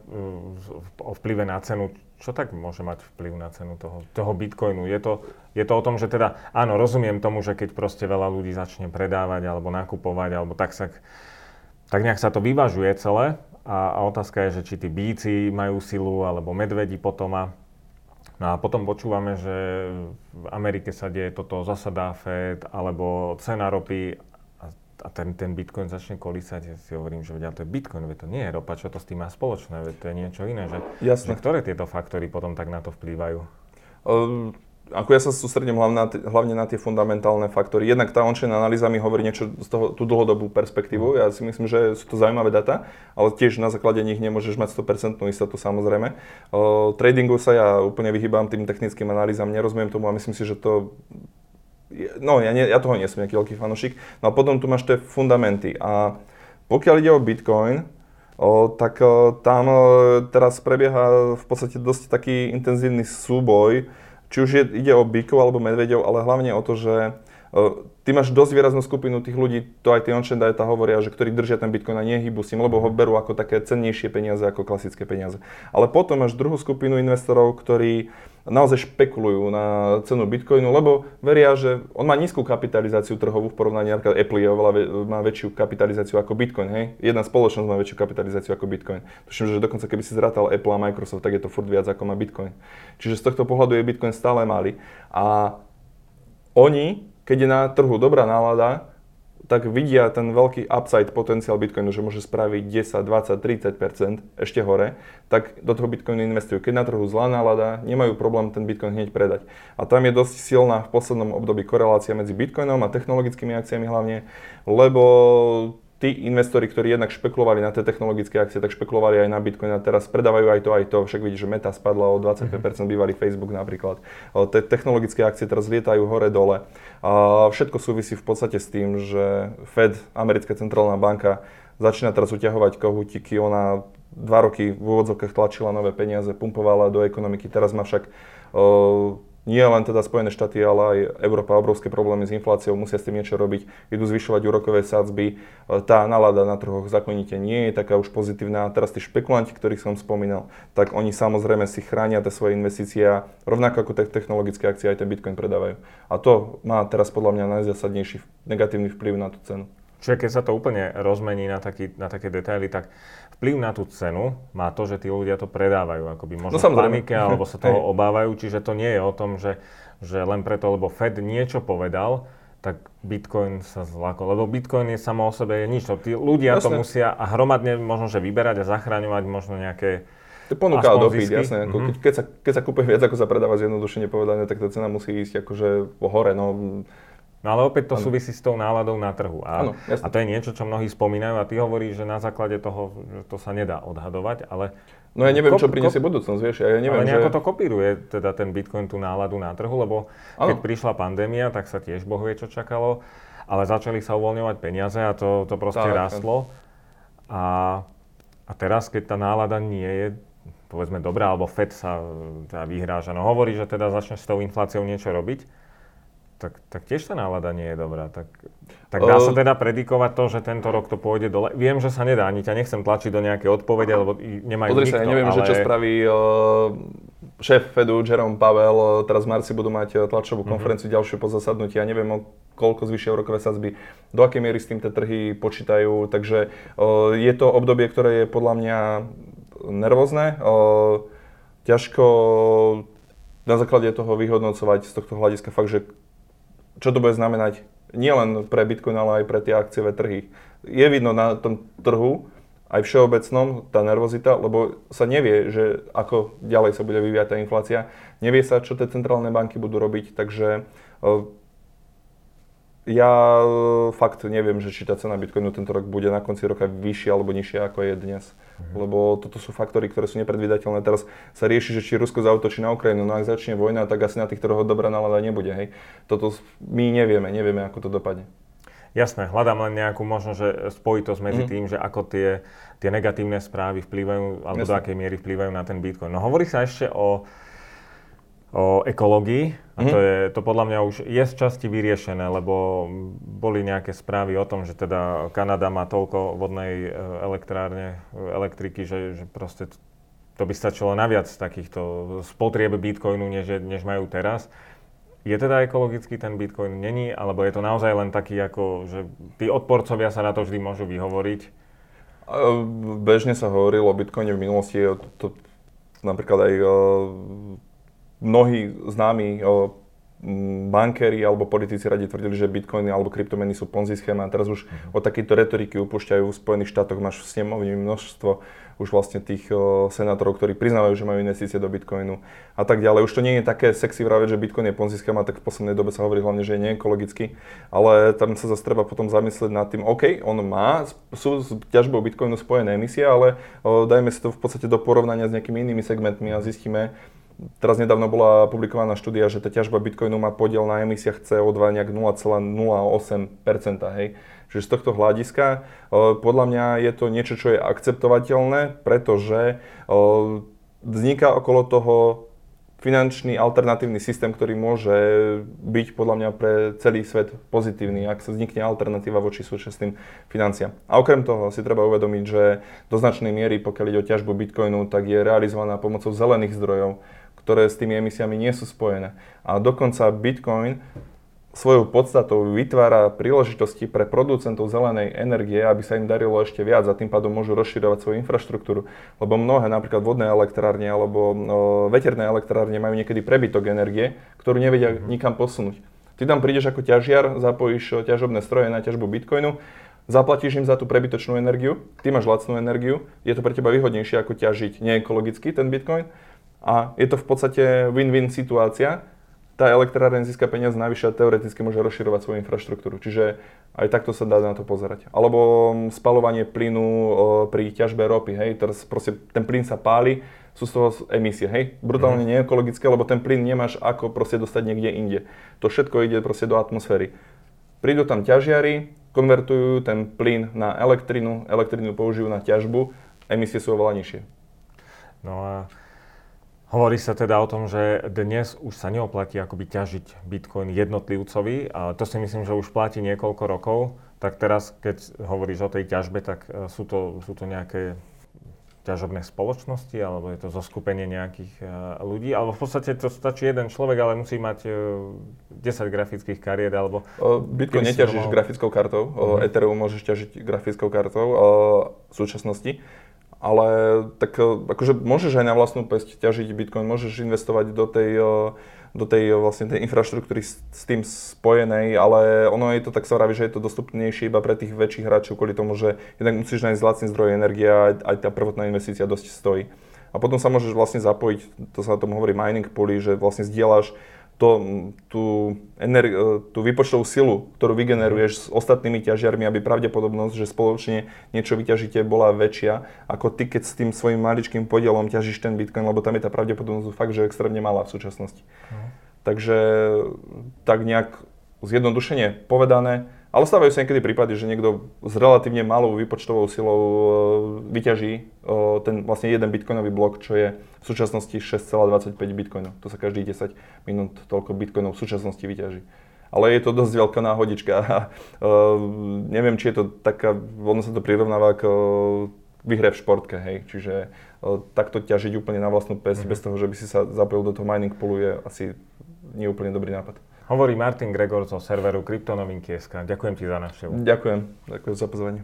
o vplyve na cenu, čo tak môže mať vplyv na cenu toho, toho bitcoinu? Je to, je to o tom, že teda, áno, rozumiem tomu, že keď proste veľa ľudí začne predávať alebo nakupovať, alebo tak sa, tak nejak sa to vyvažuje celé, a, a otázka je, že či tí bíci majú silu, alebo medvedi potom a No a potom počúvame, že v Amerike sa deje toto, zasadá Fed, alebo cena ropy a, ten, ten Bitcoin začne kolísať. Ja si hovorím, že vedia, to je Bitcoin, veď to nie je ropa, čo to s tým má spoločné, veď to je niečo iné. Že, Jasne. že ktoré tieto faktory potom tak na to vplývajú? Um, ako ja sa sústredím hlavne na, hlavne na tie fundamentálne faktory. Jednak tá on analýza mi hovorí niečo z toho, tú dlhodobú perspektívu. Ja si myslím, že sú to zaujímavé data, ale tiež na základe nich nemôžeš mať 100% istotu samozrejme. Uh, tradingu sa ja úplne vyhýbam tým technickým analýzam, nerozumiem tomu a myslím si, že to No, ja, nie, ja toho nie som nejaký veľký fanúšik. No a potom tu máš tie fundamenty. A pokiaľ ide o Bitcoin, o, tak o, tam o, teraz prebieha v podstate dosť taký intenzívny súboj či už je, ide o bykov alebo medvedov, ale hlavne o to, že ty máš dosť výraznú skupinu tých ľudí, to aj tie on data hovoria, že ktorí držia ten bitcoin a nehybu s ním, lebo ho berú ako také cennejšie peniaze ako klasické peniaze. Ale potom máš druhú skupinu investorov, ktorí naozaj špekulujú na cenu bitcoinu, lebo veria, že on má nízku kapitalizáciu trhovú v porovnaní, napríklad Apple je oveľa má väčšiu kapitalizáciu ako bitcoin, hej? Jedna spoločnosť má väčšiu kapitalizáciu ako bitcoin. Tuším, že dokonca keby si zrátal Apple a Microsoft, tak je to furt viac ako má bitcoin. Čiže z tohto pohľadu je bitcoin stále malý. A oni, keď je na trhu dobrá nálada, tak vidia ten veľký upside potenciál Bitcoinu, že môže spraviť 10, 20, 30% ešte hore, tak do toho Bitcoinu investujú. Keď na trhu zlá nálada, nemajú problém ten Bitcoin hneď predať. A tam je dosť silná v poslednom období korelácia medzi Bitcoinom a technologickými akciami hlavne, lebo tí investori, ktorí jednak špekulovali na tie technologické akcie, tak špekulovali aj na Bitcoin a teraz predávajú aj to, aj to. Však vidíš, že Meta spadla o 25%, mm-hmm. bývalý Facebook napríklad. Tie technologické akcie teraz lietajú hore-dole. Všetko súvisí v podstate s tým, že Fed, americká centrálna banka, začína teraz uťahovať kohútiky. Ona dva roky v úvodzovkách tlačila nové peniaze, pumpovala do ekonomiky. Teraz má však nie len teda Spojené štáty, ale aj Európa obrovské problémy s infláciou, musia s tým niečo robiť, idú zvyšovať úrokové sadzby, tá nálada na trhoch zákonite nie je taká už pozitívna. Teraz tí špekulanti, ktorých som spomínal, tak oni samozrejme si chránia tie svoje investície a rovnako ako technologické akcie aj ten Bitcoin predávajú. A to má teraz podľa mňa najzásadnejší negatívny vplyv na tú cenu. Čiže keď sa to úplne rozmení na, taký, na také detaily, tak vplyv na tú cenu má to, že tí ľudia to predávajú, akoby možno no, v panike, alebo sa toho obávajú, čiže to nie je o tom, že, že len preto, lebo Fed niečo povedal, tak Bitcoin sa zlako. Lebo Bitcoin je samo o sebe je nič. Tí ľudia jasne. to musia a hromadne možno, že vyberať a zachraňovať možno nejaké to ponúka a dopyt, jasné. Ako, mm-hmm. keď, sa, keď sa kúpe viac, ako sa predáva zjednodušene povedané, tak tá cena musí ísť akože hore. No, No ale opäť to ano. súvisí s tou náladou na trhu. A, ano, a to je niečo, čo mnohí spomínajú a ty hovoríš, že na základe toho, že to sa nedá odhadovať, ale... No ja neviem, kop, čo priniesie kop, budúcnosť, vieš, ja neviem, Ale nejako že... to kopíruje teda ten Bitcoin tú náladu na trhu, lebo ano. keď prišla pandémia, tak sa tiež Boh vie, čo čakalo, ale začali sa uvoľňovať peniaze a to, to proste tak, rastlo. A, a teraz, keď tá nálada nie je povedzme dobrá, alebo FED sa teda vyhráža, no hovorí, že teda začne s tou infláciou niečo robiť, tak, tak tiež tá nálada nie je dobrá. Tak, tak dá sa teda predikovať to, že tento rok to pôjde dole? Viem, že sa nedá, ani ťa nechcem tlačiť do nejaké odpovede, lebo nemajú Podri nikto, sa, ja neviem, ale... že čo spraví uh, šéf Fedu Jerome Pavel, teraz v marci budú mať tlačovú mm-hmm. konferenciu ďalšiu po zasadnutí, ja neviem, o koľko zvyšia úrokové sadzby, do akej miery s tým tie trhy počítajú, takže uh, je to obdobie, ktoré je podľa mňa nervózne, uh, ťažko na základe toho vyhodnocovať z tohto hľadiska fakt, že čo to bude znamenať nielen pre Bitcoin, ale aj pre tie akciové trhy. Je vidno na tom trhu, aj všeobecnom, tá nervozita, lebo sa nevie, že ako ďalej sa bude vyvíjať tá inflácia. Nevie sa, čo tie centrálne banky budú robiť, takže ja e, fakt neviem, že či tá cena Bitcoinu tento rok bude na konci roka vyššia alebo nižšia ako je dnes. Mhm. Lebo toto sú faktory, ktoré sú nepredvídateľné. Teraz sa rieši, že či Rusko zautočí na Ukrajinu. No ak začne vojna, tak asi na tých trhoch dobrá nálada nebude. Hej. Toto my nevieme, nevieme, ako to dopadne. Jasné, hľadám len nejakú možno, že spojitosť medzi mm. tým, že ako tie, tie negatívne správy vplyvajú, alebo Jasné. do akej miery vplyvajú na ten Bitcoin. No hovorí sa ešte o o ekológii. A to, mhm. je, to podľa mňa už je z časti vyriešené, lebo boli nejaké správy o tom, že teda Kanada má toľko vodnej e, elektrárne, elektriky, že, že proste to by stačilo naviac takýchto spotrieb bitcoinu, než, než majú teraz. Je teda ekologický ten bitcoin? Není? Alebo je to naozaj len taký, ako, že tí odporcovia sa na to vždy môžu vyhovoriť? Bežne sa hovorilo o bitcoine v minulosti, to, napríklad aj mnohí známi bankéri alebo politici radi tvrdili, že bitcoiny alebo kryptomeny sú ponzi schéma a teraz už uh-huh. od takejto retoriky upúšťajú. V Spojených štátoch máš v snemovni množstvo už vlastne tých senátorov, ktorí priznávajú, že majú investície do bitcoinu a tak ďalej. Už to nie je také sexy vraveť, že bitcoin je ponzi schéma, tak v poslednej dobe sa hovorí hlavne, že je neekologický, ale tam sa zase treba potom zamyslieť nad tým, OK, on má, sú s ťažbou bitcoinu spojené emisie, ale dajme si to v podstate do porovnania s nejakými inými segmentmi a zistíme, Teraz nedávno bola publikovaná štúdia, že tá ťažba Bitcoinu má podiel na emisiách CO2 nejak 0,08%. Hej. Čiže z tohto hľadiska e, podľa mňa je to niečo, čo je akceptovateľné, pretože e, vzniká okolo toho finančný alternatívny systém, ktorý môže byť podľa mňa pre celý svet pozitívny, ak sa vznikne alternatíva voči súčasným financiám. A okrem toho si treba uvedomiť, že do značnej miery, pokiaľ ide o ťažbu bitcoinu, tak je realizovaná pomocou zelených zdrojov, ktoré s tými emisiami nie sú spojené. A dokonca Bitcoin svojou podstatou vytvára príležitosti pre producentov zelenej energie, aby sa im darilo ešte viac a tým pádom môžu rozširovať svoju infraštruktúru. Lebo mnohé, napríklad vodné elektrárne alebo o, veterné elektrárne majú niekedy prebytok energie, ktorú nevedia mm-hmm. nikam posunúť. Ty tam prídeš ako ťažiar, zapojíš ťažobné stroje na ťažbu bitcoinu, zaplatíš im za tú prebytočnú energiu, ty máš lacnú energiu, je to pre teba výhodnejšie ako ťažiť neekologicky ten bitcoin a je to v podstate win-win situácia. Tá elektráreň získa peniaze navyše a teoreticky môže rozširovať svoju infraštruktúru. Čiže aj takto sa dá na to pozerať. Alebo spalovanie plynu pri ťažbe ropy. Hej, teraz proste ten plyn sa páli, sú z toho emisie, hej, brutálne mm. neekologické, lebo ten plyn nemáš ako proste dostať niekde inde. To všetko ide proste do atmosféry. Prídu tam ťažiari, konvertujú ten plyn na elektrinu, elektrinu použijú na ťažbu, emisie sú oveľa nižšie. No a hovorí sa teda o tom, že dnes už sa neoplatí akoby ťažiť bitcoin jednotlivcovi, ale to si myslím, že už platí niekoľko rokov. Tak teraz, keď hovoríš o tej ťažbe, tak e, sú to, sú to nejaké ťažobné spoločnosti, alebo je to zoskupenie nejakých uh, ľudí, alebo v podstate to stačí jeden človek, ale musí mať uh, 10 grafických kariet, alebo... Bitcoin neťažíš mal... grafickou kartou, uh-huh. Ethereum môžeš ťažiť grafickou kartou v súčasnosti, ale tak akože môžeš aj na vlastnú pesť ťažiť Bitcoin, môžeš investovať do tej uh, do tej vlastne tej infraštruktúry s, tým spojenej, ale ono je to tak sa vraví, že je to dostupnejšie iba pre tých väčších hráčov kvôli tomu, že jednak musíš nájsť lacný zdroj energie a aj tá prvotná investícia dosť stojí. A potom sa môžeš vlastne zapojiť, to sa tomu hovorí mining pooly, že vlastne zdieľaš to, tú, energi- e, tú vypočtovú silu, ktorú vygeneruješ s ostatnými ťažiarmi, aby pravdepodobnosť, že spoločne niečo vyťažíte, bola väčšia, ako ty, keď s tým svojim maličkým podielom ťažíš ten bitcoin, lebo tam je tá pravdepodobnosť fakt, že extrémne malá v súčasnosti. Uh-huh. Takže tak nejak zjednodušene povedané, ale stávajú sa niekedy prípady, že niekto s relatívne malou výpočtovou silou e, vyťaží e, ten vlastne jeden bitcoinový blok, čo je v súčasnosti 6,25 bitcoinov. To sa každý 10 minút toľko bitcoinov v súčasnosti vyťaží. Ale je to dosť veľká náhodička a uh, neviem, či je to taká, ono sa to prirovnáva k výhre v športke, hej. Čiže takto ťažiť úplne na vlastnú pes mm-hmm. bez toho, že by si sa zapojil do toho mining poolu je asi nie úplne dobrý nápad. Hovorí Martin Gregor zo serveru Kryptonovinky.sk. Ďakujem ti za návštevu. Ďakujem. Ďakujem za pozvanie.